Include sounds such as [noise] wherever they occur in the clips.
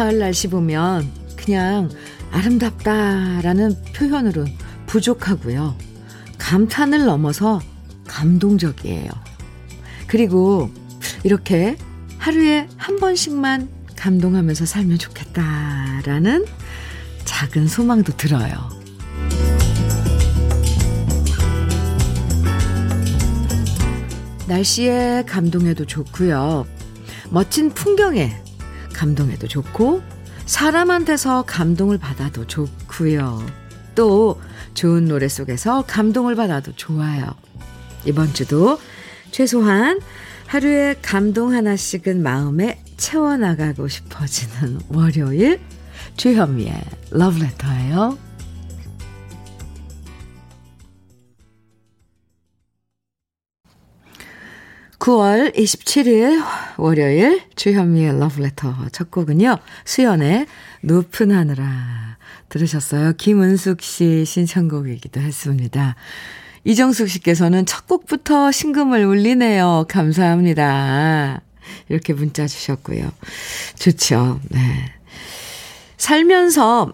가을 날씨 보면 그냥 아름답다라는 표현으로 부족하고요. 감탄을 넘어서 감동적이에요. 그리고 이렇게 하루에 한 번씩만 감동하면서 살면 좋겠다라는 작은 소망도 들어요. 날씨에 감동해도 좋고요. 멋진 풍경에 감동해도 좋고 사람한테서 감동을 받아도 좋고요. 또 좋은 노래 속에서 감동을 받아도 좋아요. 이번 주도 최소한 하루에 감동 하나씩은 마음에 채워나가고 싶어지는 [laughs] 월요일 주현미의 러브레터예요. 9월 27일 월요일 주현미의 러브레터 첫 곡은요. 수연의 높은 하늘아 들으셨어요. 김은숙 씨 신청곡이기도 했습니다. 이정숙 씨께서는 첫 곡부터 신금을 울리네요. 감사합니다. 이렇게 문자 주셨고요. 좋죠. 네. 살면서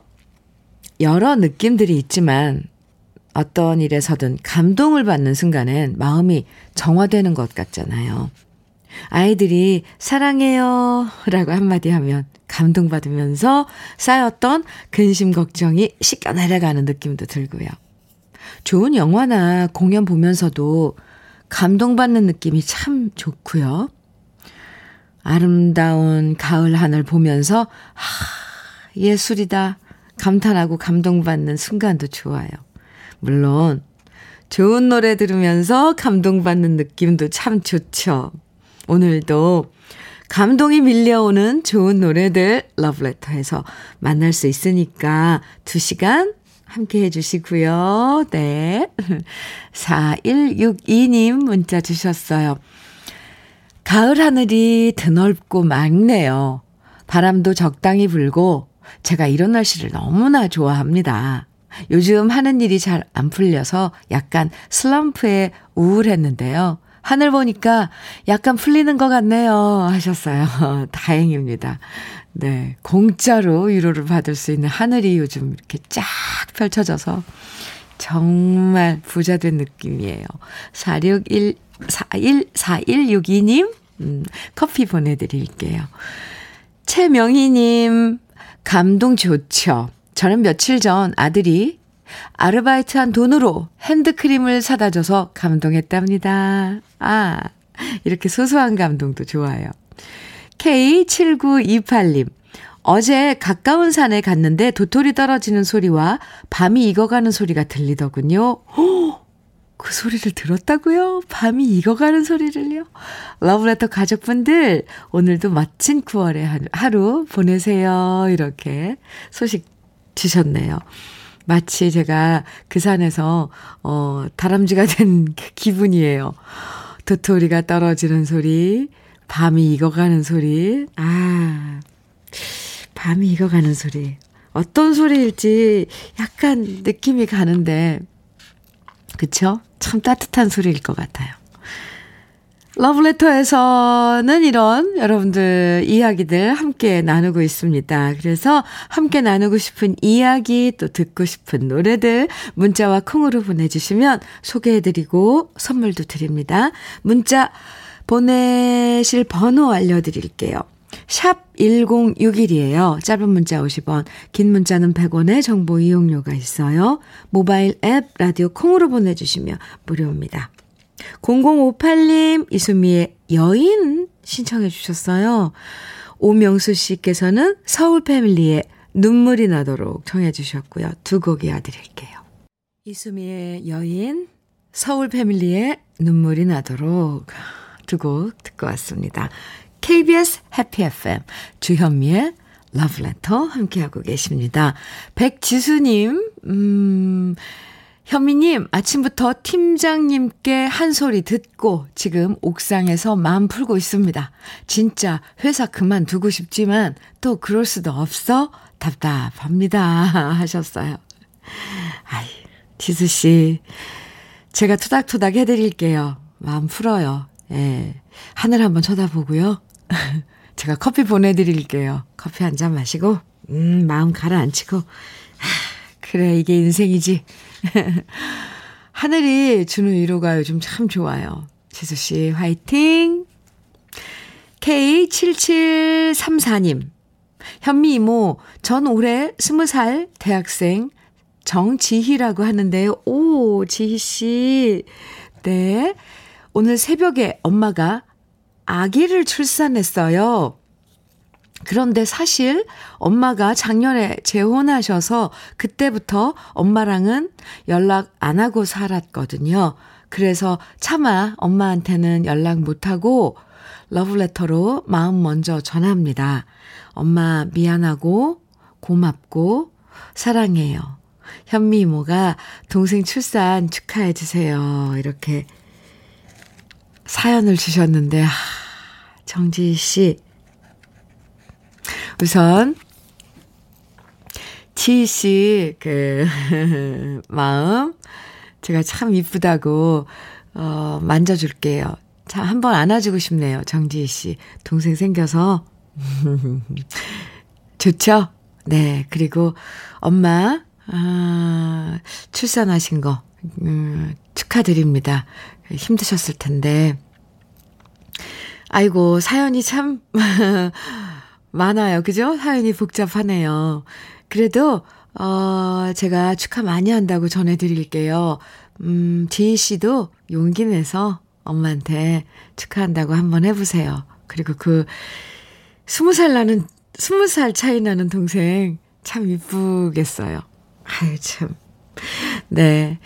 여러 느낌들이 있지만 어떤 일에서든 감동을 받는 순간엔 마음이 정화되는 것 같잖아요. 아이들이 사랑해요 라고 한마디 하면 감동받으면서 쌓였던 근심 걱정이 씻겨 내려가는 느낌도 들고요. 좋은 영화나 공연 보면서도 감동받는 느낌이 참 좋고요. 아름다운 가을 하늘 보면서 하, 예술이다 감탄하고 감동받는 순간도 좋아요. 물론 좋은 노래 들으면서 감동받는 느낌도 참 좋죠. 오늘도 감동이 밀려오는 좋은 노래들 러브레터에서 만날 수 있으니까 2시간 함께 해주시고요. 네. [laughs] 4162님 문자 주셨어요. 가을 하늘이 드넓고 맑네요. 바람도 적당히 불고 제가 이런 날씨를 너무나 좋아합니다. 요즘 하는 일이 잘 안 풀려서 약간 슬럼프에 우울했는데요. 하늘 보니까 약간 풀리는 것 같네요. 하셨어요. [laughs] 다행입니다. 네. 공짜로 위로를 받을 수 있는 하늘이 요즘 이렇게 쫙 펼쳐져서 정말 부자 된 느낌이에요. 461, 41, 4162님, 음, 커피 보내드릴게요. 최명희님, 감동 좋죠. 저는 며칠 전 아들이 아르바이트한 돈으로 핸드크림을 사다 줘서 감동했답니다. 아, 이렇게 소소한 감동도 좋아요. K7928님, 어제 가까운 산에 갔는데 도토리 떨어지는 소리와 밤이 익어가는 소리가 들리더군요. 그 소리를 들었다고요? 밤이 익어가는 소리를요? 러브레터 가족분들, 오늘도 멋진 9월의 하루 보내세요. 이렇게 소식 주셨네요. 마치 제가 그 산에서, 어, 다람쥐가 된 [laughs] 기분이에요. 도토리가 떨어지는 소리, 밤이 익어가는 소리, 아, 밤이 익어가는 소리. 어떤 소리일지 약간 느낌이 가는데, 그쵸? 참 따뜻한 소리일 것 같아요. 러브레터에서는 이런 여러분들 이야기들 함께 나누고 있습니다. 그래서 함께 나누고 싶은 이야기 또 듣고 싶은 노래들 문자와 콩으로 보내주시면 소개해드리고 선물도 드립니다. 문자 보내실 번호 알려드릴게요. 샵 1061이에요. 짧은 문자 50원, 긴 문자는 100원의 정보 이용료가 있어요. 모바일 앱 라디오 콩으로 보내주시면 무료입니다. 0058님, 이수미의 여인 신청해 주셨어요. 오명수 씨께서는 서울 패밀리의 눈물이 나도록 청해 주셨고요. 두 곡 이어드릴게요. 이수미의 여인, 서울 패밀리의 눈물이 나도록 두 곡 듣고 왔습니다. KBS 해피 FM 주현미의 러브레터 함께하고 계십니다. 백지수님, 음, 현미님, 아침부터 팀장님께 한 소리 듣고 지금 옥상에서 마음 풀고 있습니다. 진짜 회사 그만두고 싶지만 또 그럴 수도 없어 답답합니다. [laughs] 하셨어요. 아이, 지수씨. 제가 토닥토닥 해드릴게요. 마음 풀어요. 예. 하늘 한번 쳐다보고요. [laughs] 제가 커피 보내드릴게요. 커피 한 잔 마시고, 음, 마음 가라앉히고. 하, 그래, 이게 인생이지. [laughs] 하늘이 주는 위로가 요즘 참 좋아요. 지수씨, 화이팅! K7734님. 현미 이모, 전 올해 20살 대학생 정지희라고 하는데요. 오, 지희씨. 네. 오늘 새벽에 엄마가 아기를 출산했어요. 그런데 사실 엄마가 작년에 재혼하셔서 그때부터 엄마랑은 연락 안 하고 살았거든요. 그래서 차마 엄마한테는 연락 못하고 러브레터로 마음 먼저 전합니다. 엄마 미안하고 고맙고 사랑해요. 현미 이모가 동생 출산 축하해 주세요. 이렇게 사연을 주셨는데, 아, 정지희 씨. 우선, 지희 씨, 그, [laughs] 마음, 제가 참 이쁘다고, 어, 만져줄게요. 자, 한번 안아주고 싶네요. 정지희 씨. 동생 생겨서. [laughs] 좋죠? 네. 그리고 엄마, 아, 출산하신 거, 음, 축하드립니다. 힘드셨을 텐데. 아이고, 사연이 참 [laughs] 많아요. 그죠? 사연이 복잡하네요. 그래도, 어, 제가 축하 많이 한다고 전해드릴게요. 음, 지희 씨도 용기 내서 엄마한테 축하한다고 한번 해보세요. 그리고 그, 스무 살 나는, 스무 살 차이 나는 동생 참 이쁘겠어요. 아유, 참. 네.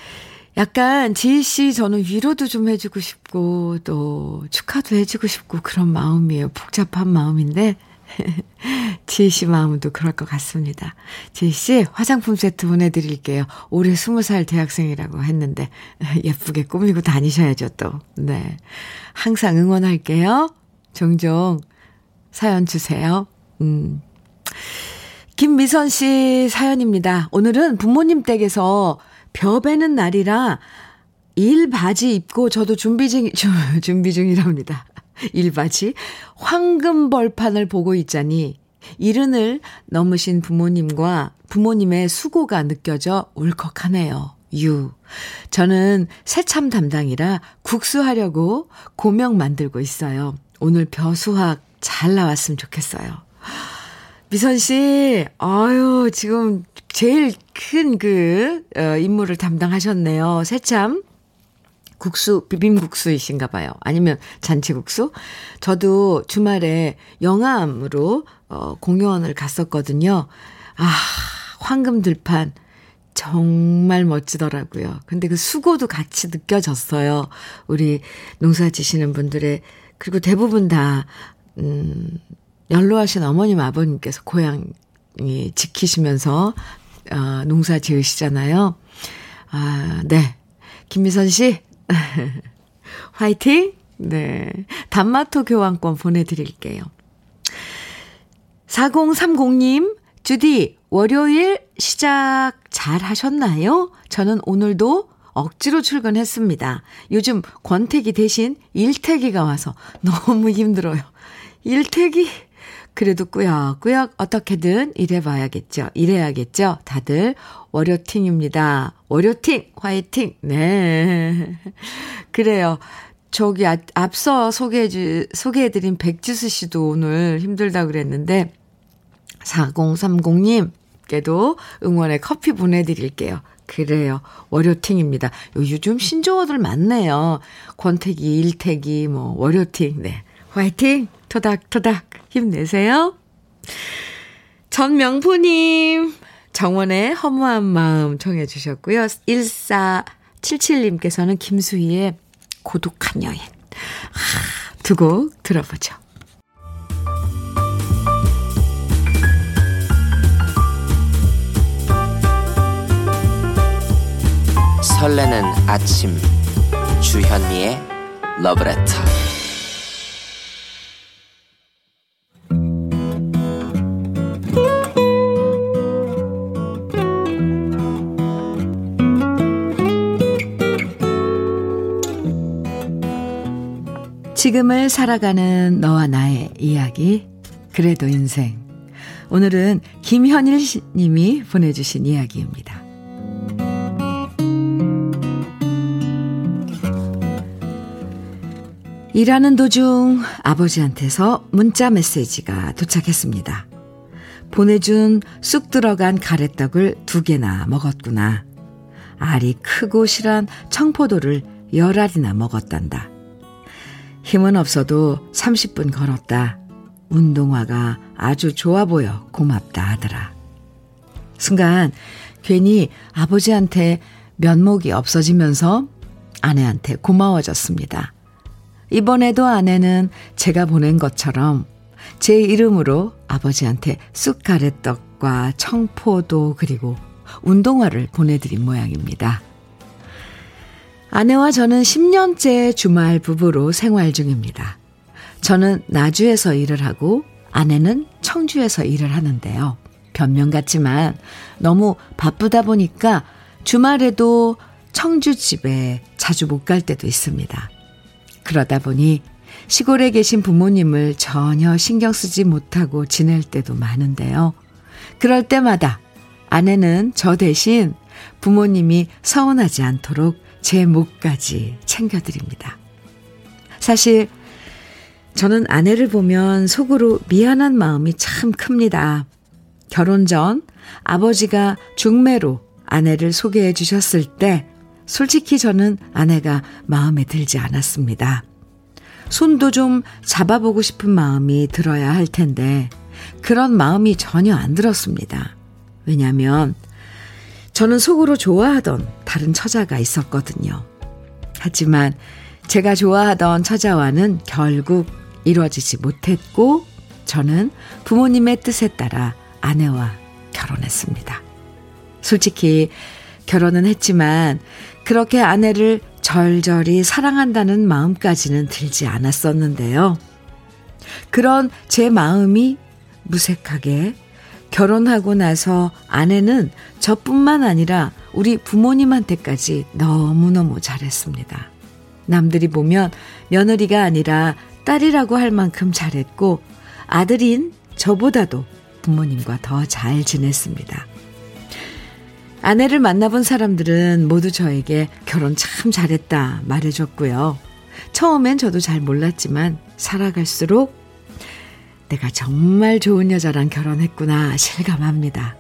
약간 지희 씨 저는 위로도 좀 해주고 싶고 또 축하도 해주고 싶고 그런 마음이에요. 복잡한 마음인데 [laughs] 지희 씨 마음도 그럴 것 같습니다. 지희 씨 화장품 세트 보내드릴게요. 올해 스무 살 대학생이라고 했는데 [laughs] 예쁘게 꾸미고 다니셔야죠 또. 네, 항상 응원할게요. 종종 사연 주세요. 음. 김미선 씨 사연입니다. 오늘은 부모님 댁에서 벼 베는 날이라 일 바지 입고 저도 준비 중, [laughs] 준비 중이랍니다. 일 바지. 황금 벌판을 보고 있자니 이른을 넘으신 부모님과 부모님의 수고가 느껴져 울컥하네요. 유. 저는 새참 담당이라 국수하려고 고명 만들고 있어요. 오늘 벼수학 잘 나왔으면 좋겠어요. 미선 씨, 아유, 지금 제일 큰 그, 어, 임무를 담당하셨네요. 새참. 국수, 비빔국수이신가 봐요. 아니면 잔치국수? 저도 주말에 영암으로, 어, 공연을 갔었거든요. 아, 황금 들판. 정말 멋지더라고요. 근데 그 수고도 같이 느껴졌어요. 우리 농사 지시는 분들의, 그리고 대부분 다, 음, 연로하신 어머님, 아버님께서 고향 이 지키시면서 어, 농사 지으시잖아요. 아, 네. 김미선 씨, [laughs] 화이팅! 네. 단마토 교환권 보내드릴게요. 4030님, 주디, 월요일 시작 잘 하셨나요? 저는 오늘도 억지로 출근했습니다. 요즘 권태기 대신 일태기가 와서 너무 힘들어요. 일태기 그래도 꾸역꾸역 어떻게든 일해봐야겠죠. 일해야겠죠. 다들 월요팅입니다. 월요팅 화이팅. 네. [laughs] 그래요. 저기 아, 앞서 소개해 소개해드린 백지수 씨도 오늘 힘들다 그랬는데 4030님께도 응원의 커피 보내드릴게요. 그래요. 월요팅입니다. 요즘 신조어들 많네요. 권태기, 일태기, 뭐, 월요팅. 네. 화이팅! 토닥토닥 힘내세요. 전명포님, 정원의 허무한 마음 청해 주셨고요. 1477님께서는 김수희의 고독한 여인. 두곡 들어보죠. 설레는 아침 주현미의 러브레터 지금을 살아가는 너와 나의 이야기 그래도 인생. 오늘은 김현일 님이 보내주신 이야기입니다. 일하는 도중 아버지한테서 문자 메시지가 도착했습니다. 보내준 쑥 들어간 가래떡을 두 개나 먹었구나. 알이 크고 실한 청포도를 열 알이나 먹었단다. 힘은 없어도 30분 걸었다. 운동화가 아주 좋아 보여 고맙다 하더라. 순간 괜히 아버지한테 면목이 없어지면서 아내한테 고마워졌습니다. 이번에도 아내는 제가 보낸 것처럼 제 이름으로 아버지한테 쑥가래떡과 청포도 그리고 운동화를 보내드린 모양입니다. 아내와 저는 10년째 주말 부부로 생활 중입니다. 저는 나주에서 일을 하고 아내는 청주에서 일을 하는데요. 변명 같지만 너무 바쁘다 보니까 주말에도 청주 집에 자주 못 갈 때도 있습니다. 그러다 보니 시골에 계신 부모님을 전혀 신경 쓰지 못하고 지낼 때도 많은데요. 그럴 때마다 아내는 저 대신 부모님이 서운하지 않도록 제 목까지 챙겨드립니다. 사실 저는 아내를 보면 속으로 미안한 마음이 참 큽니다. 결혼 전 아버지가 중매로 아내를 소개해 주셨을 때 솔직히 저는 아내가 마음에 들지 않았습니다. 손도 좀 잡아보고 싶은 마음이 들어야 할 텐데 그런 마음이 전혀 안 들었습니다. 왜냐하면 저는 속으로 좋아하던 다른 처자가 있었거든요. 하지만 제가 좋아하던 처자와는 결국 이루어지지 못했고 저는 부모님의 뜻에 따라 아내와 결혼했습니다. 솔직히 결혼은 했지만 그렇게 아내를 절절히 사랑한다는 마음까지는 들지 않았었는데요. 그런 제 마음이 무색하게 결혼하고 나서 아내는 저뿐만 아니라 우리 부모님한테까지 너무너무 잘했습니다. 남들이 보면 며느리가 아니라 딸이라고 할 만큼 잘했고 아들인 저보다도 부모님과 더 잘 지냈습니다. 아내를 만나본 사람들은 모두 저에게 결혼 참 잘했다 말해줬고요. 처음엔 저도 잘 몰랐지만 살아갈수록 내가 정말 좋은 여자랑 결혼했구나 실감합니다.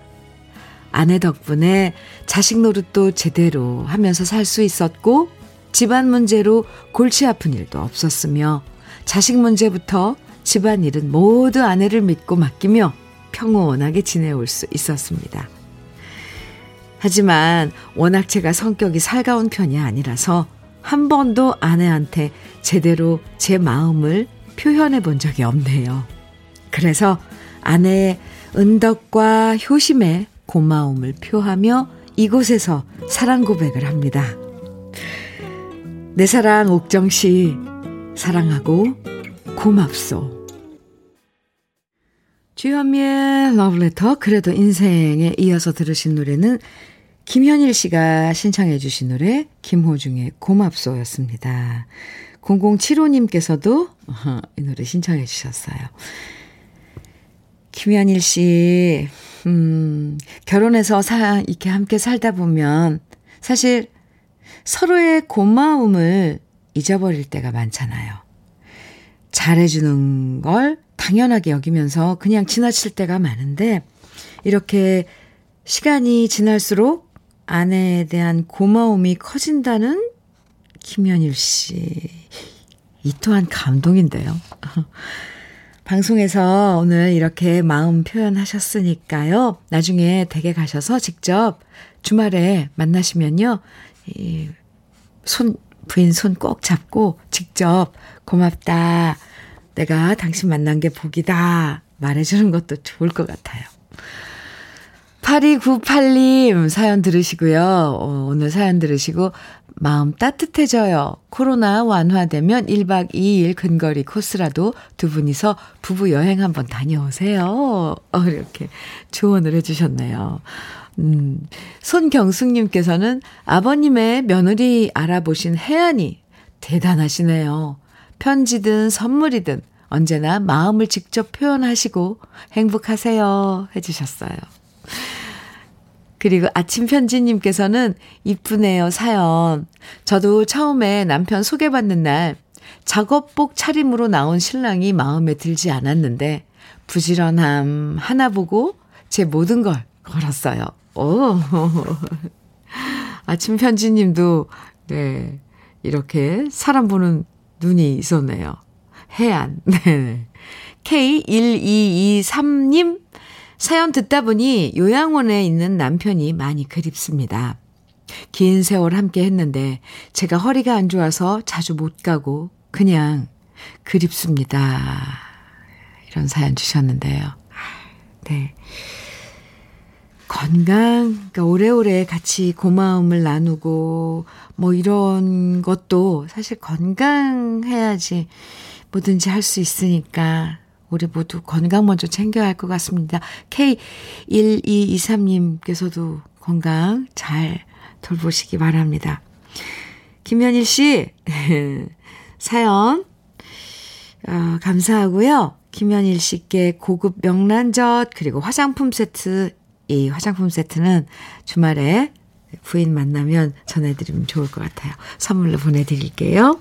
아내 덕분에 자식 노릇도 제대로 하면서 살 수 있었고 집안 문제로 골치 아픈 일도 없었으며 자식 문제부터 집안 일은 모두 아내를 믿고 맡기며 평온하게 지내올 수 있었습니다. 하지만 워낙 제가 성격이 살가운 편이 아니라서 한 번도 아내한테 제대로 제 마음을 표현해 본 적이 없네요. 그래서 아내의 은덕과 효심에 고마움을 표하며 이곳에서 사랑 고백을 합니다. 내 사랑 옥정 씨, 사랑하고 고맙소. 주현미의 러브레터, 그래도 인생에 이어서 들으신 노래는 김현일 씨가 신청해 주신 노래 김호중의 고맙소였습니다. 0075님께서도 이 노래 신청해 주셨어요. 김현일 씨, 음, 결혼해서 사, 이렇게 함께 살다 보면 사실 서로의 고마움을 잊어버릴 때가 많잖아요. 잘해주는 걸 당연하게 여기면서 그냥 지나칠 때가 많은데, 이렇게 시간이 지날수록 아내에 대한 고마움이 커진다는 김현일 씨. 이 또한 감동인데요. [laughs] 방송에서 오늘 이렇게 마음 표현하셨으니까요. 나중에 댁에 가셔서 직접 주말에 만나시면요. 이 손, 부인 손 꼭 잡고 직접 고맙다. 내가 당신 만난 게 복이다. 말해주는 것도 좋을 것 같아요. 8298님 사연 들으시고요. 어, 오늘 사연 들으시고 마음 따뜻해져요. 코로나 완화되면 1박 2일 근거리 코스라도 두 분이서 부부 여행 한번 다녀오세요. 어, 이렇게 조언을 해주셨네요. 음, 손경숙님께서는 아버님의 며느리 알아보신 해안이 대단하시네요. 편지든 선물이든 언제나 마음을 직접 표현하시고 행복하세요. 해주셨어요. 그리고 아침 편지님께서는 이쁘네요, 사연. 저도 처음에 남편 소개받는 날 작업복 차림으로 나온 신랑이 마음에 들지 않았는데 부지런함 하나 보고 제 모든 걸 걸었어요. 오. [laughs] 아침 편지님도, 네, 이렇게 사람 보는 눈이 있었네요. 해안. [laughs] 네. K1223님, 사연 듣다 보니 요양원에 있는 남편이 많이 그립습니다. 긴 세월 함께 했는데 제가 허리가 안 좋아서 자주 못 가고 그냥 그립습니다. 이런 사연 주셨는데요. 네. 건강, 그러니까 오래오래 같이 고마움을 나누고, 뭐 이런 것도 사실 건강해야지 뭐든지 할 수 있으니까, 우리 모두 건강 먼저 챙겨야 할 것 같습니다. K1223님께서도 건강 잘 돌보시기 바랍니다. 김현일 씨, [laughs] 사연, 어, 감사하고요. 김현일 씨께 고급 명란젓, 그리고 화장품 세트 이 화장품 세트는 주말에 부인 만나면 전해드리면 좋을 것 같아요. 선물로 보내드릴게요.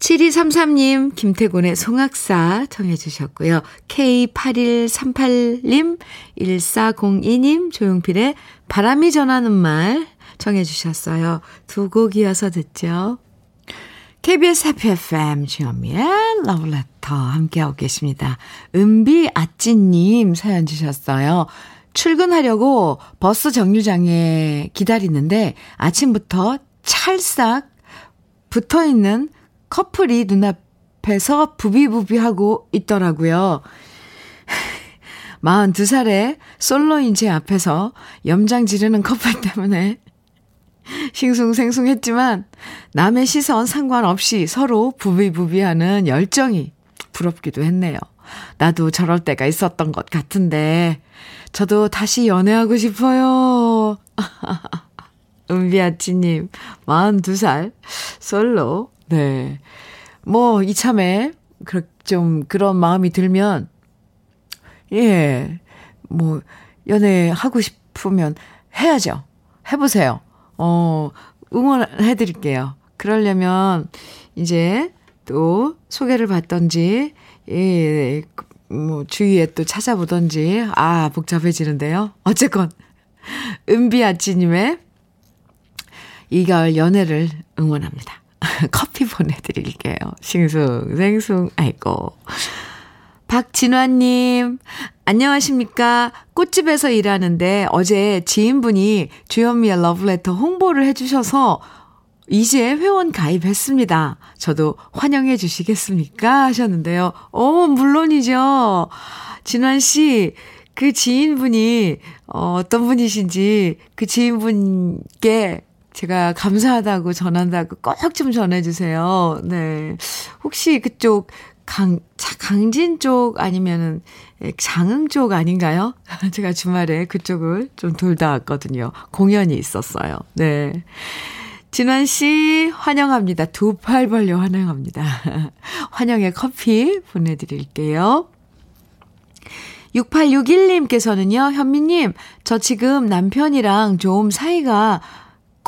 7233님, 김태곤의 송악사 청해주셨고요. K8138님, 1402님, 조용필의 바람이 전하는 말 청해주셨어요. 두 곡 이어서 듣죠. KBS 해피 FM 주현미의 러브레터 함께하고 계십니다. 은비 아찌님 사연 주셨어요. 출근하려고 버스 정류장에 기다리는데 아침부터 찰싹 붙어 있는 커플이 눈앞에서 부비부비하고 있더라고요. 42살의 솔로인 제 앞에서 염장 지르는 커플 때문에 싱숭생숭했지만 남의 시선 상관없이 서로 부비부비하는 열정이 부럽기도 했네요. 나도 저럴 때가 있었던 것 같은데 저도 다시 연애하고 싶어요. [laughs] 은비아치님, 42살, 솔로. 네. 뭐, 이참에, 좀, 그런 마음이 들면, 예, 뭐, 연애하고 싶으면 해야죠. 해보세요. 어, 응원해 드릴게요. 그러려면 이제 또 소개를 받던지, 예, 뭐 주위에 또 찾아보던지, 아, 복잡해지는데요. 어쨌건, 은비아찌님의 이가을 연애를 응원합니다. [laughs] 커피 보내드릴게요. 싱숭 생숭, 아이고. 박진화님, 안녕하십니까. 꽃집에서 일하는데 어제 지인분이 주현미의 러브레터 홍보를 해주셔서 이제 회원 가입했습니다. 저도 환영해 주시겠습니까? 하셨는데요. 어, 물론이죠. 진환 씨, 그 지인분이 어, 어떤 분이신지 그 지인분께 제가 감사하다고 전한다고 꼭 좀 전해주세요. 네. 혹시 그쪽 강, 강진 쪽 아니면은 장흥 쪽 아닌가요? [laughs] 제가 주말에 그쪽을 좀 돌다 왔거든요. 공연이 있었어요. 네. 진환 씨, 환영합니다. 두 팔 벌려 환영합니다. [laughs] 환영의 커피 보내드릴게요. 6861님께서는요, 현미님, 저 지금 남편이랑 좀 사이가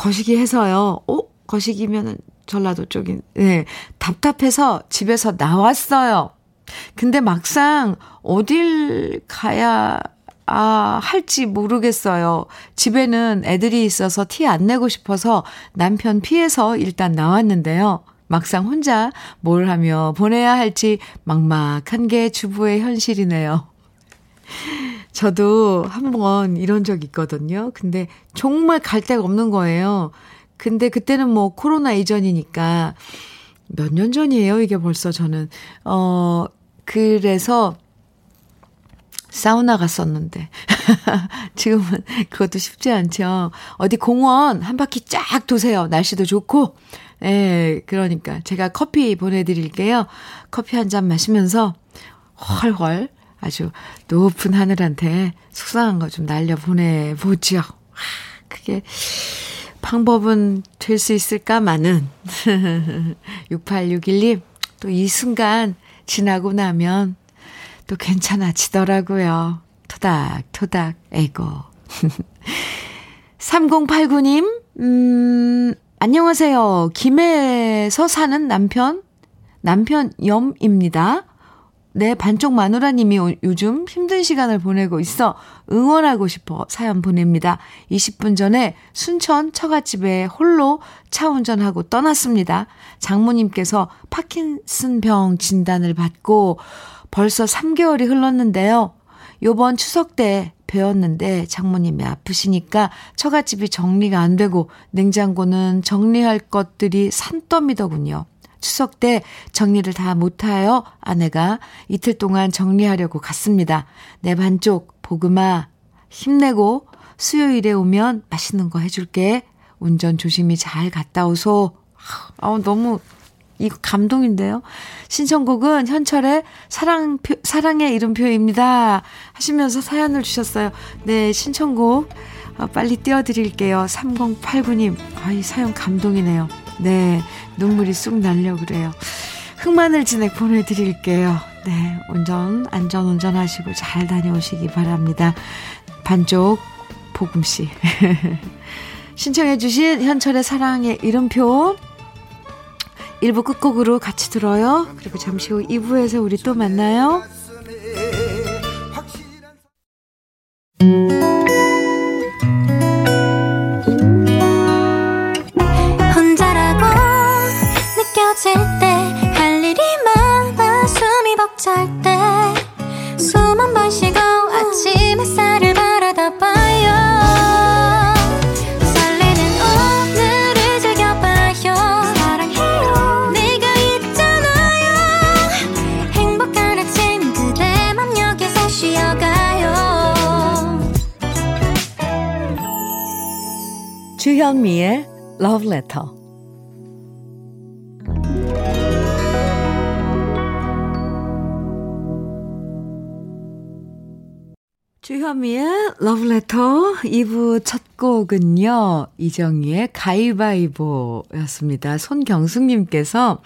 거시기 해서요. 어? 거시기면은 전라도 쪽인, 네. 답답해서 집에서 나왔어요. 근데 막상 어딜 가야, 아, 할지 모르겠어요. 집에는 애들이 있어서 티 안 내고 싶어서 남편 피해서 일단 나왔는데요. 막상 혼자 뭘 하며 보내야 할지 막막한 게 주부의 현실이네요. 저도 한번 이런 적 있거든요. 근데 정말 갈 데가 없는 거예요. 근데 그때는 뭐 코로나 이전이니까 몇 년 전이에요. 이게 벌써 저는. 어, 그래서 사우나 갔었는데. [laughs] 지금은 그것도 쉽지 않죠. 어디 공원 한 바퀴 쫙 도세요. 날씨도 좋고. 예, 그러니까 제가 커피 보내드릴게요. 커피 한 잔 마시면서 헐헐 아주 높은 하늘한테 속상한 거 좀 날려 보내보죠. 그게 방법은 될 수 있을까마는 [laughs] 6861님 또 이 순간 지나고 나면 또 괜찮아지더라고요. 토닥토닥, 에고. [laughs] 3089님, 음, 안녕하세요. 김해에서 사는 남편, 남편 염입니다. 내 반쪽 마누라님이 요즘 힘든 시간을 보내고 있어 응원하고 싶어 사연 보냅니다. 20분 전에 순천 처갓집에 홀로 차 운전하고 떠났습니다. 장모님께서 파킨슨병 진단을 받고 벌써 3개월이 흘렀는데요. 요번 추석 때 배웠는데 장모님이 아프시니까 처갓집이 정리가 안 되고 냉장고는 정리할 것들이 산더미더군요. 추석 때 정리를 다 못하여 아내가 이틀 동안 정리하려고 갔습니다. 내 반쪽, 보금아, 힘내고 수요일에 오면 맛있는 거 해줄게. 운전 조심히 잘 갔다 오소. 아, 너무 이거 감동인데요. 신청곡은 현철의 사랑 표, 사랑의 이름표입니다. 하시면서 사연을 주셨어요. 네, 신청곡 어, 빨리 띄워드릴게요. 3089님. 아, 이 사연 감동이네요. 네, 눈물이 쑥 날려 그래요. 흑마늘 진액 보내드릴게요. 네, 운전, 안전 운전하시고 잘 다녀오시기 바랍니다. 반쪽, 보금씨. [laughs] 신청해주신 현철의 사랑의 이름표 1부 끝곡으로 같이 들어요. 그리고 잠시 후 2부에서 우리 또 만나요. 주현미의 Love Letter. 주현미의 Love Letter 2부 첫 곡은요, 이정희의 가위바위보 였습니다. 손경숙님께서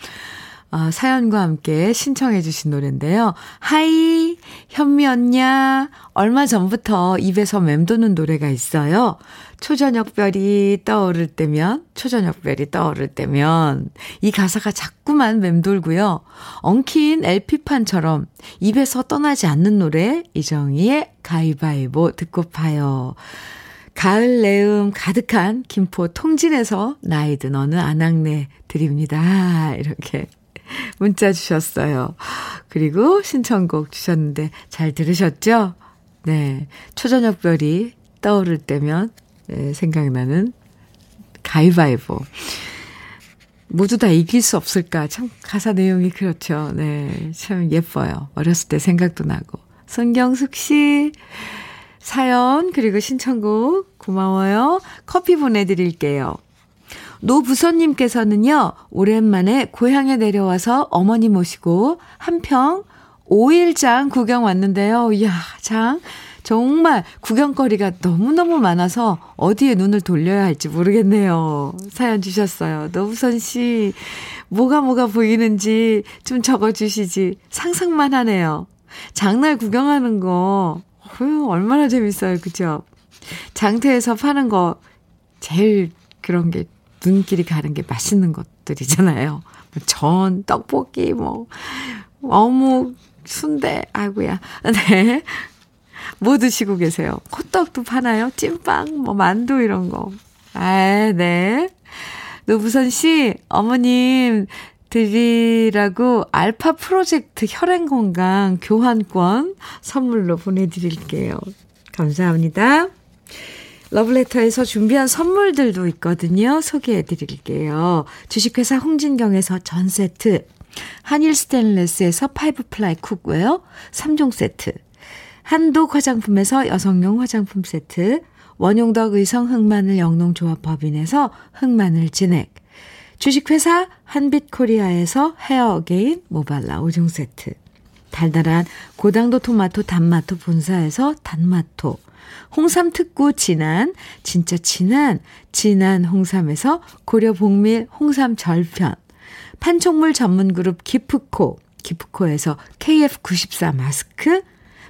어, 사연과 함께 신청해 주신 노래인데요. 하이, 현미 언냐. 얼마 전부터 입에서 맴도는 노래가 있어요. 초저녁별이 떠오를 때면, 초저녁별이 떠오를 때면, 이 가사가 자꾸만 맴돌고요. 엉킨 LP판처럼 입에서 떠나지 않는 노래, 이정희의 가위바위보 듣고 파요. 가을 내음 가득한 김포 통진에서 나이 든 어느 안악내 드립니다. [laughs] 이렇게 [laughs] 문자 주셨어요. 그리고 신청곡 주셨는데 잘 들으셨죠? 네. 초저녁별이 떠오를 때면 네, 생각나는 가위바위보. 모두 다 이길 수 없을까? 참 가사 내용이 그렇죠. 네. 참 예뻐요. 어렸을 때 생각도 나고. 손경숙 씨 사연 그리고 신청곡 고마워요. 커피 보내 드릴게요. 노부선님께서는요, 오랜만에 고향에 내려와서 어머니 모시고 한평 5일장 구경 왔는데요. 이야, 장, 정말 구경거리가 너무너무 많아서 어디에 눈을 돌려야 할지 모르겠네요. 사연 주셨어요. 노부선 씨, 뭐가 뭐가 보이는지 좀 적어주시지. 상상만 하네요. 장날 구경하는 거, 어휴, 얼마나 재밌어요. 그죠? 장터에서 파는 거, 제일 그런 게 눈길이 가는 게 맛있는 것들이잖아요. 뭐 전, 떡볶이, 뭐, 어묵, 순대, 아이고야. 네. 뭐 드시고 계세요? 호떡도 파나요? 찐빵, 뭐, 만두 이런 거. 아, 네. 노부선 씨, 어머님, 드리라고 알파 프로젝트 혈행 건강 교환권 선물로 보내드릴게요. 감사합니다. 러브레터에서 준비한 선물들도 있거든요. 소개해 드릴게요. 주식회사 홍진경에서 전 세트, 한일 스테인레스에서 five ply cookware 3종 세트, 한독 화장품에서 여성용 화장품 세트, 원용덕 의성 흑마늘 영농조합 법인에서 흑마늘 진액, 주식회사 한빛코리아에서 헤어게인 모발라 5종 세트, 달달한 고당도 토마토 단마토 본사에서 단마토, 홍삼 특구 진한, 진짜 진한, 진한 홍삼에서 고려 봉밀 홍삼 절편, 판촉물 전문 그룹 기프코, 기프코에서 KF94 마스크,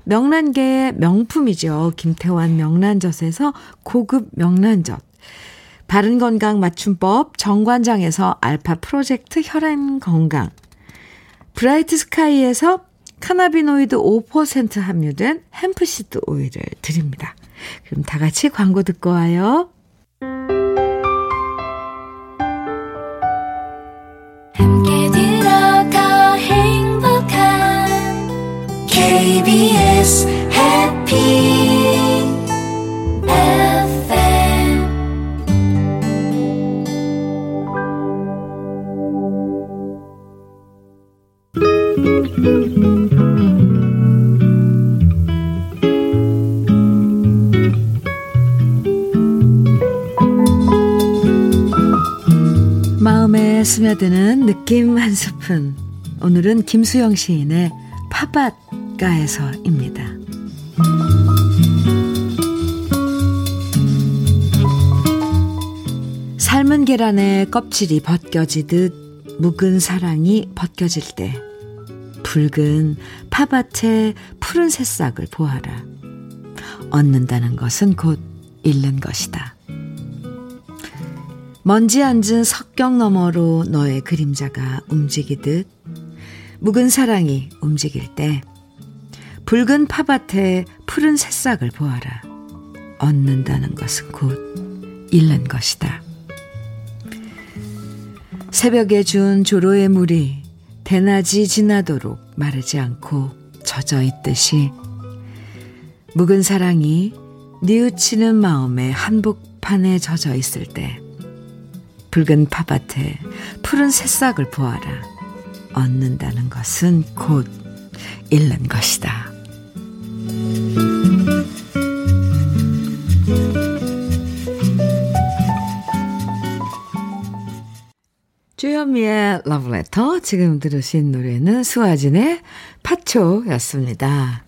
명란계의 명품이죠. 김태환 명란젓에서 고급 명란젓. 바른 건강 맞춤법 정관장에서 알파 프로젝트 혈행 건강. 브라이트 스카이에서 cannabinoid 5% 함유된 hempseed 오일을 드립니다. 그럼 다 같이 광고 듣고 와요. 함께 들어가 행복한 KBS 해 스며드는 느낌 한 스푼. 오늘은 김수영 시인의 파밭가에서입니다. 삶은 계란에 껍질이 벗겨지듯 묵은 사랑이 벗겨질 때 붉은 파밭의 푸른 새싹을 보아라. 얻는다는 것은 곧 잃는 것이다. 먼지 앉은 석경 너머로 너의 그림자가 움직이듯 묵은 사랑이 움직일 때 붉은 파밭에 푸른 새싹을 보아라. 얻는다는 것은 곧 잃는 것이다. 새벽에 준 조로의 물이 대낮이 지나도록 마르지 않고 젖어 있듯이 묵은 사랑이 뉘우치는 마음의 한복판에 젖어 있을 때 붉은 파밭에 푸른 새싹을 보아라. 얻는다는 것은 곧 잃는 것이다. 주현미의 러브레터 지금 들으신 노래는 수아진의 파초였습니다.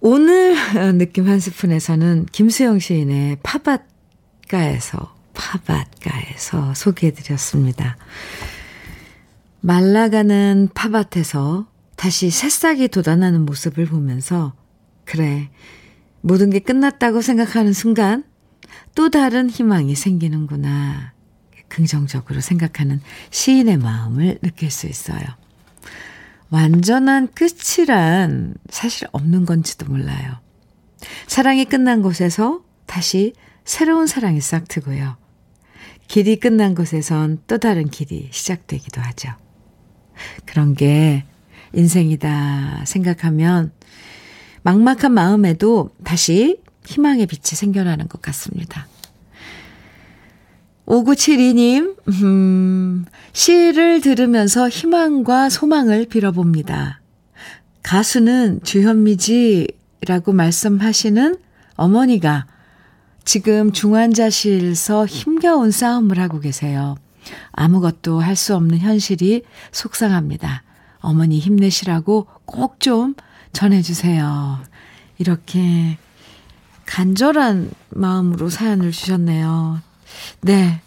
오늘 [laughs] 느낌 한 스푼에서는 김수영 시인의 파밭가에서 파밭가에서 소개해드렸습니다. 말라가는 파밭에서 다시 새싹이 돋아나는 모습을 보면서 그래 모든 게 끝났다고 생각하는 순간 또 다른 희망이 생기는구나. 긍정적으로 생각하는 시인의 마음을 느낄 수 있어요. 완전한 끝이란 사실 없는 건지도 몰라요. 사랑이 끝난 곳에서 다시 새로운 사랑이 싹트고요. 길이 끝난 곳에선 또 다른 길이 시작되기도 하죠. 그런 게 인생이다 생각하면 막막한 마음에도 다시 희망의 빛이 생겨나는 것 같습니다. 5972님, 음, 시를 들으면서 희망과 소망을 빌어봅니다. 가수는 주현미지라고 말씀하시는 어머니가 지금 중환자실서 힘겨운 싸움을 하고 계세요. 아무것도 할 수 없는 현실이 속상합니다. 어머니 힘내시라고 꼭 좀 전해주세요. 이렇게 간절한 마음으로 사연을 주셨네요. 네.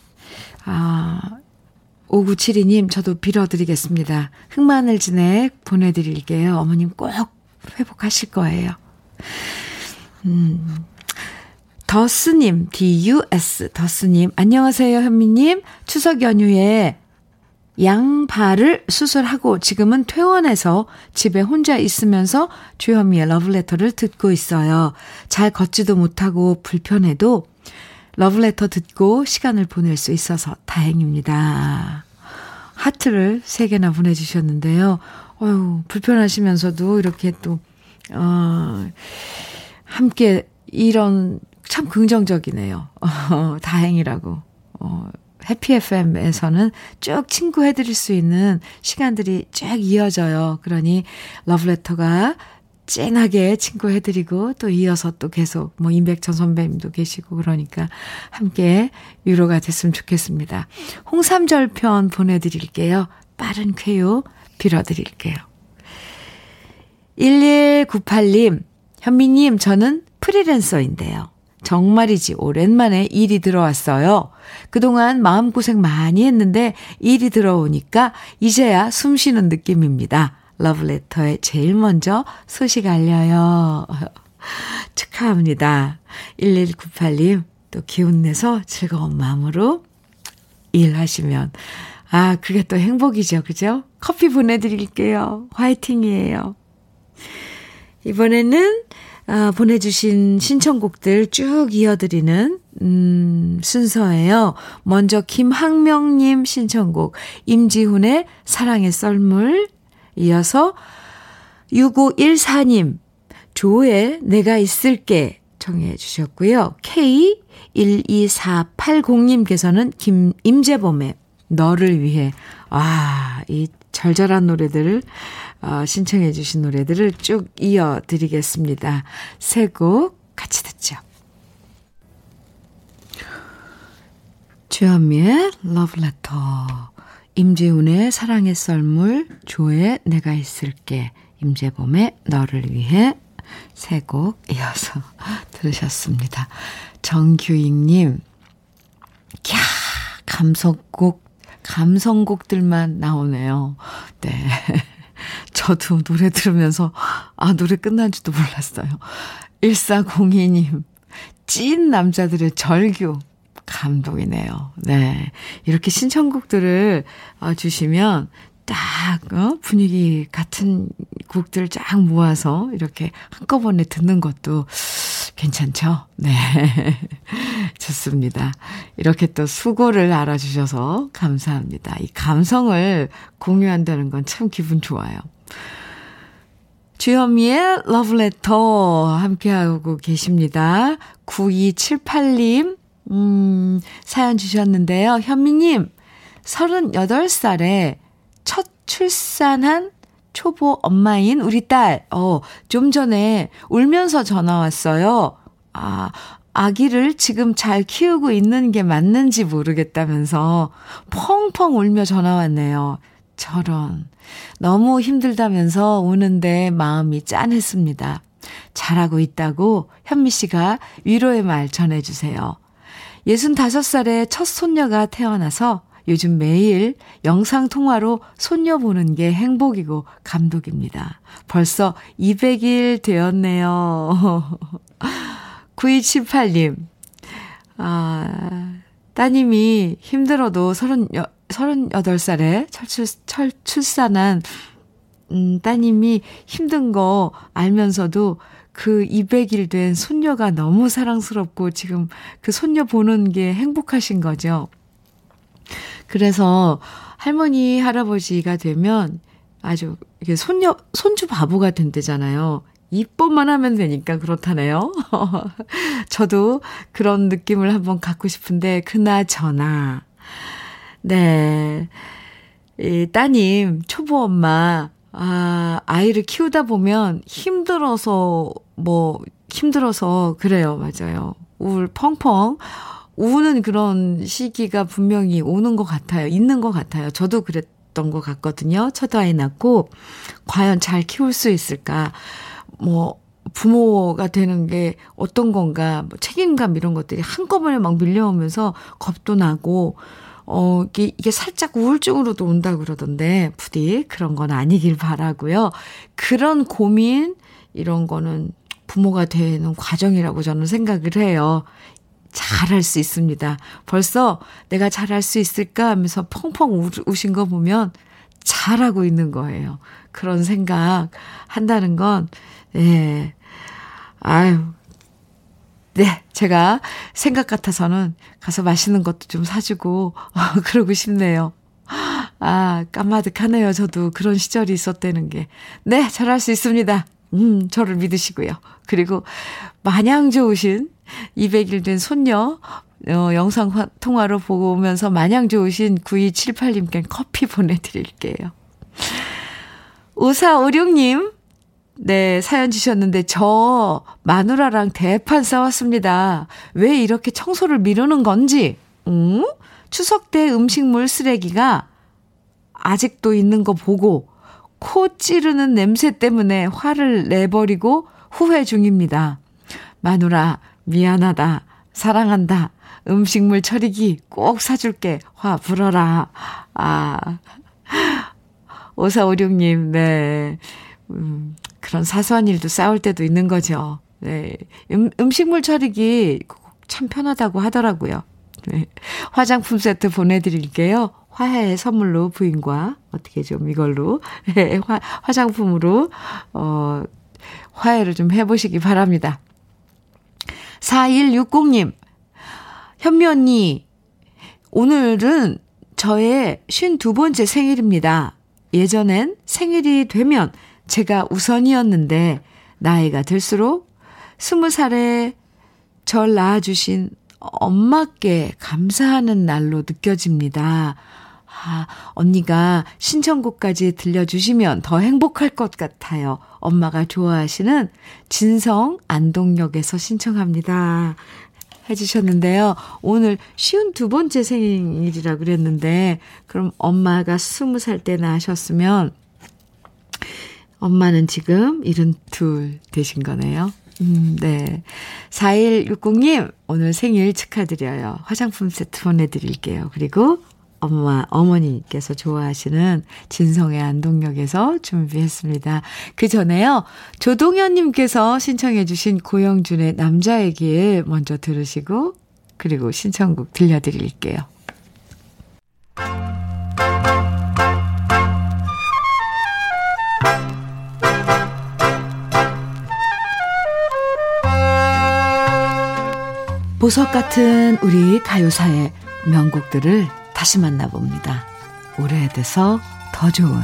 아, 5972님, 저도 빌어드리겠습니다. 흑마늘 진액 보내드릴게요. 어머님 꼭 회복하실 거예요. 음, 더스님, DUS, 더스님, 안녕하세요, 현미님. 추석 연휴에 양발을 수술하고 지금은 퇴원해서 집에 혼자 있으면서 주현미의 러브레터를 듣고 있어요. 잘 걷지도 못하고 불편해도 러브레터 듣고 시간을 보낼 수 있어서 다행입니다. 하트를 3개나 보내주셨는데요. 어유 불편하시면서도 이렇게 또, 어, 함께 이런 참 긍정적이네요. [laughs] 어, 다행이라고. 어, 해피 FM에서는 쭉 친구 해드릴 수 있는 시간들이 쭉 이어져요. 그러니 러브레터가 찐하게 친구 해드리고 또 이어서 또 계속 뭐 임백천 선배님도 계시고 그러니까 함께 위로가 됐으면 좋겠습니다. 홍삼절편 보내드릴게요. 빠른 쾌유 빌어드릴게요. 1198님, 현미님, 저는 프리랜서인데요. 정말이지 오랜만에 일이 들어왔어요. 그동안 마음고생 많이 했는데 일이 들어오니까 이제야 숨 쉬는 느낌입니다. 러브레터에 제일 먼저 소식 알려요. [laughs] 축하합니다. 1198님, 또 기운 내서 즐거운 마음으로 일하시면, 아, 그게 또 행복이죠. 그죠? 커피 보내드릴게요. 화이팅이에요. 이번에는 아, 보내주신 신청곡들 쭉 이어드리는, 음, 순서예요. 먼저 김학명님 신청곡, 임지훈의 사랑의 썰물, 이어서 6514님, 조의 내가 있을게 청해 주셨고요. K12480님께서는 김, 임재범의 너를 위해, 아, 이 절절한 노래들을 어, 신청해 주신 노래들을 쭉 이어드리겠습니다. 세 곡 같이 듣죠. 주현미의 러브레터 임재훈의 사랑의 썰물 조의 내가 있을게 임재범의 너를 위해 세 곡 이어서 [laughs] 들으셨습니다. 정규익님 캬 감성곡 감성곡들만 나오네요. 네. [laughs] 저도 노래 들으면서, 아, 노래 끝난지도 몰랐어요. 1402님, 찐 남자들의 절규. 감동이네요. 네. 이렇게 신청곡들을 어, 주시면 딱, 어, 분위기 같은 곡들 쫙 모아서 이렇게 한꺼번에 듣는 것도 괜찮죠? 네. [laughs] 좋습니다. 이렇게 또 수고를 알아주셔서 감사합니다. 이 감성을 공유한다는 건 참 기분 좋아요. 주현미의 러브레터 함께하고 계십니다. 9278님, 음, 사연 주셨는데요. 현미님, 38살에 첫 출산한 초보 엄마인 우리 딸, 어, 좀 전에 울면서 전화 왔어요. 아, 아기를 지금 잘 키우고 있는 게 맞는지 모르겠다면서 펑펑 울며 전화 왔네요. 저런. 너무 힘들다면서 우는데 마음이 짠했습니다. 잘하고 있다고 현미 씨가 위로의 말 전해주세요. 65살에 첫 손녀가 태어나서 요즘 매일 영상통화로 손녀 보는 게 행복이고 감독입니다. 벌써 200일 되었네요. [laughs] 9278님, 아, 따님이 힘들어도 30, 38살에 철출, 철 출산한, 음, 따님이 힘든 거 알면서도 그 200일 된 손녀가 너무 사랑스럽고 지금 그 손녀 보는 게 행복하신 거죠. 그래서 할머니, 할아버지가 되면 아주 이게 손녀, 손주 바보가 된대잖아요. 이뻐만 하면 되니까 그렇다네요. [laughs] 저도 그런 느낌을 한번 갖고 싶은데, 그나저나. 네. 이 따님, 초보 엄마, 아, 아이를 키우다 보면 힘들어서, 뭐, 힘들어서, 그래요. 맞아요. 울 펑펑. 우는 그런 시기가 분명히 오는 것 같아요. 있는 것 같아요. 저도 그랬던 것 같거든요. 첫 아이 낳고, 과연 잘 키울 수 있을까. 뭐, 부모가 되는 게 어떤 건가, 뭐 책임감 이런 것들이 한꺼번에 막 밀려오면서 겁도 나고, 어, 이게, 이게 살짝 우울증으로도 온다 그러던데, 부디 그런 건 아니길 바라고요. 그런 고민, 이런 거는 부모가 되는 과정이라고 저는 생각을 해요. 잘할 수 있습니다. 벌써 내가 잘할 수 있을까 하면서 펑펑 우신 거 보면 잘하고 있는 거예요. 그런 생각 한다는 건 예. 아유. 네, 제가 생각 같아서는 가서 맛있는 것도 좀 사주고, 어, [laughs] 그러고 싶네요. 아, 까마득하네요. 저도 그런 시절이 있었다는 게. 네, 잘할 수 있습니다. 음, 저를 믿으시고요. 그리고 마냥 좋으신 200일 된 손녀, 어, 영상 통화로 보면서 마냥 좋으신 9278님께 커피 보내드릴게요. 5456님, 네, 사연 주셨는데, 저 마누라랑 대판 싸웠습니다. 왜 이렇게 청소를 미루는 건지, 응? 추석 때 음식물 쓰레기가 아직도 있는 거 보고, 코 찌르는 냄새 때문에 화를 내버리고 후회 중입니다. 마누라, 미안하다. 사랑한다. 음식물 처리기 꼭 사줄게. 화 불어라. 아. [laughs] 5456님, 네. 음, 그런 사소한 일도 싸울 때도 있는 거죠. 네. 음, 음식물 처리기 참 편하다고 하더라고요. 네. 화장품 세트 보내드릴게요. 화해 선물로 부인과 어떻게 좀 이걸로 네, 화, 화장품으로 어 화해를 좀 해보시기 바랍니다. 4160님 현미 언니 오늘은 저의 52번째 생일입니다. 예전엔 생일이 되면 제가 우선이었는데 나이가 들수록 20살에 절 낳아주신 엄마께 감사하는 날로 느껴집니다. 아, 언니가 신청곡까지 들려주시면 더 행복할 것 같아요. 엄마가 좋아하시는 진성 안동역에서 신청합니다. 해주셨는데요. 오늘 쉬운 두 번째 생일이라 그랬는데, 그럼 엄마가 스무 살 때 나셨으면, 엄마는 지금 72 되신 거네요. 음, 네. 4160님, 오늘 생일 축하드려요. 화장품 세트 보내드릴게요. 그리고 엄마, 어머니께서 좋아하시는 진성의 안동역에서 준비했습니다. 그 전에요, 조동현님께서 신청해주신 고영준의 남자의 길 먼저 들으시고, 그리고 신청곡 들려드릴게요. 보석 같은 우리 가요사의 명곡들을 다시 만나봅니다. 오래돼서 더 좋은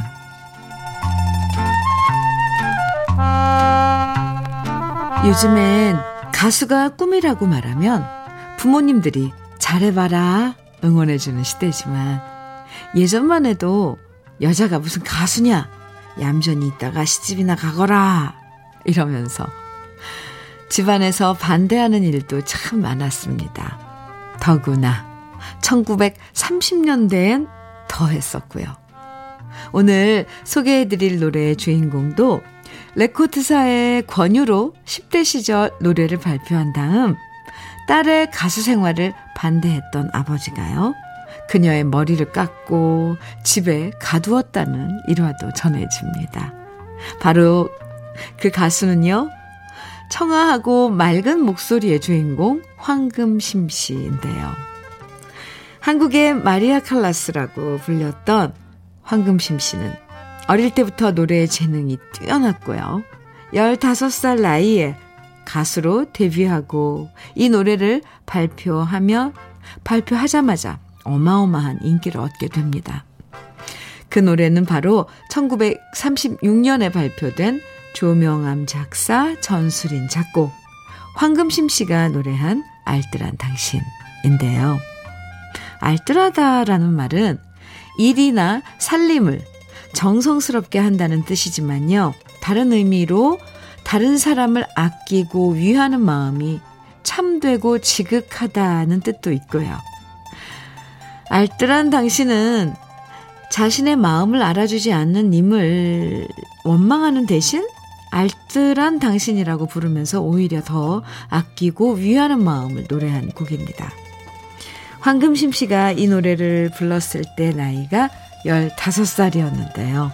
요즘엔 가수가 꿈이라고 말하면 부모님들이 잘해봐라 응원해주는 시대지만 예전만 해도 여자가 무슨 가수냐 얌전히 있다가 시집이나 가거라 이러면서 집안에서 반대하는 일도 참 많았습니다. 더구나 1930년대엔 더 했었고요. 오늘 소개해드릴 노래의 주인공도 레코드사의 권유로 10대 시절 노래를 발표한 다음 딸의 가수 생활을 반대했던 아버지가요. 그녀의 머리를 깎고 집에 가두었다는 일화도 전해집니다. 바로 그 가수는요. 청아하고 맑은 목소리의 주인공 황금심 씨인데요. 한국의 마리아 칼라스라고 불렸던 황금심 씨는 어릴 때부터 노래의 재능이 뛰어났고요. 15살 나이에 가수로 데뷔하고 이 노래를 발표하며 발표하자마자 어마어마한 인기를 얻게 됩니다. 그 노래는 바로 1936년에 발표된 조명암 작사, 전수린 작곡, 황금심 씨가 노래한 알뜰한 당신인데요. 알뜰하다라는 말은 일이나 살림을 정성스럽게 한다는 뜻이지만요. 다른 의미로 다른 사람을 아끼고 위하는 마음이 참되고 지극하다는 뜻도 있고요. 알뜰한 당신은 자신의 마음을 알아주지 않는 님을 원망하는 대신 알뜰한 당신이라고 부르면서 오히려 더 아끼고 위하는 마음을 노래한 곡입니다. 황금심 씨가 이 노래를 불렀을 때 나이가 15살이었는데요.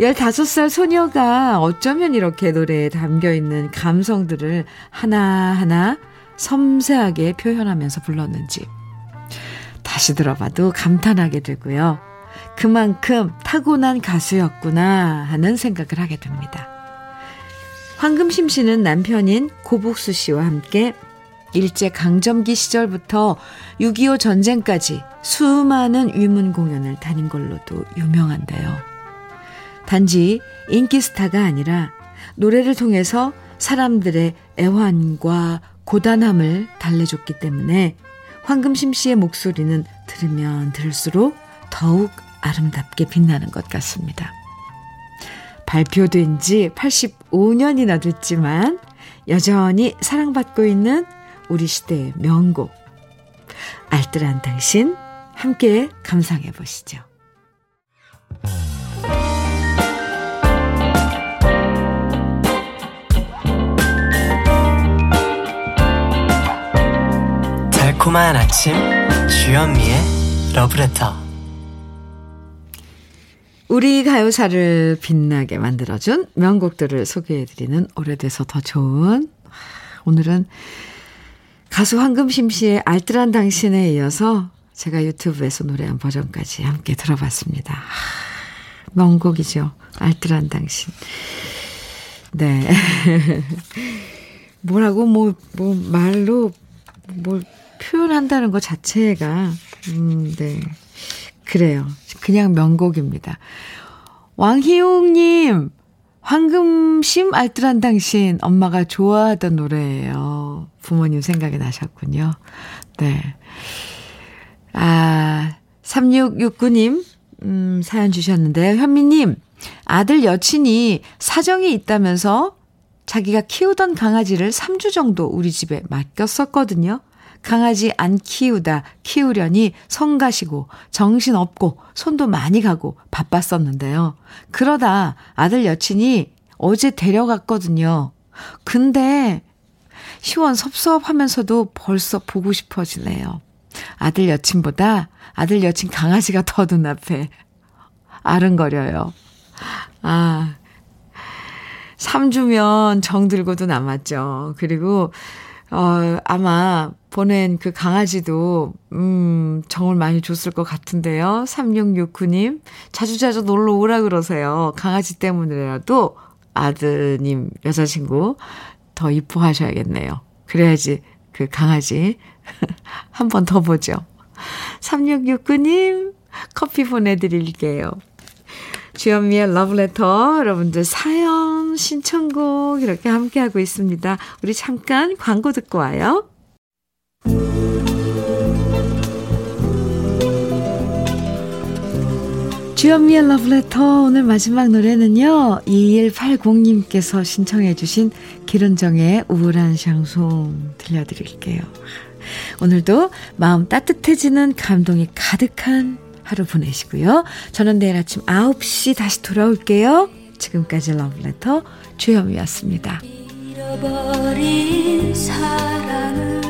15살 소녀가 어쩌면 이렇게 노래에 담겨 있는 감성들을 하나하나 섬세하게 표현하면서 불렀는지 다시 들어봐도 감탄하게 되고요. 그만큼 타고난 가수였구나 하는 생각을 하게 됩니다. 황금심 씨는 남편인 고복수 씨와 함께 일제 강점기 시절부터 6.25 전쟁까지 수많은 위문 공연을 다닌 걸로도 유명한데요. 단지 인기 스타가 아니라 노래를 통해서 사람들의 애환과 고단함을 달래줬기 때문에 황금심 씨의 목소리는 들으면 들을수록 더욱 아름답게 빛나는 것 같습니다. 발표된 지 85년이나 됐지만 여전히 사랑받고 있는 우리 시대의 명곡. 알뜰한 당신 함께 감상해 보시죠. 달콤한 아침 주현미의 러브레터 우리 가요사를 빛나게 만들어준 명곡들을 소개해드리는 오래돼서 더 좋은 오늘은 가수 황금심 씨의 알뜰한 당신에 이어서 제가 유튜브에서 노래한 버전까지 함께 들어봤습니다. 명곡이죠. 알뜰한 당신. 네. [laughs] 뭐라고 뭐, 뭐 말로 뭘 표현한다는 것 자체가 음, 네. 그래요. 그냥 명곡입니다. 왕희웅님, 황금심 알뜰한 당신, 엄마가 좋아하던 노래예요. 부모님 생각이 나셨군요. 네. 아, 3669님, 음, 사연 주셨는데, 현미님, 아들 여친이 사정이 있다면서 자기가 키우던 강아지를 3주 정도 우리 집에 맡겼었거든요. 강아지 안 키우다 키우려니 성 가시고 정신 없고 손도 많이 가고 바빴었는데요. 그러다 아들 여친이 어제 데려갔거든요. 근데 시원섭섭하면서도 벌써 보고 싶어지네요. 아들 여친보다 아들 여친 강아지가 더 눈앞에 아른거려요. 아, 3주면 정 들고도 남았죠. 그리고, 어, 아마 보낸 그 강아지도, 음, 정을 많이 줬을 것 같은데요. 3669님. 자주자주 놀러 오라 그러세요. 강아지 때문이라도 아드님, 여자친구 더 이뻐하셔야겠네요. 그래야지 그 강아지 [laughs] 한 번 더 보죠. 3669님, 커피 보내드릴게요. 주현미의 러브레터 여러분들 사연 신청곡 이렇게 함께하고 있습니다. 우리 잠깐 광고 듣고 와요. 주현미의 러브레터 오늘 마지막 노래는요. 2180님께서 신청해 주신 기른정의 우울한 샹송 들려드릴게요. 오늘도 마음 따뜻해지는 감동이 가득한 하루 보내시고요. 저는 내일 아침 9시 다시 돌아올게요. 지금까지 러브레터 주현미였습니다. 잃어버린 사랑을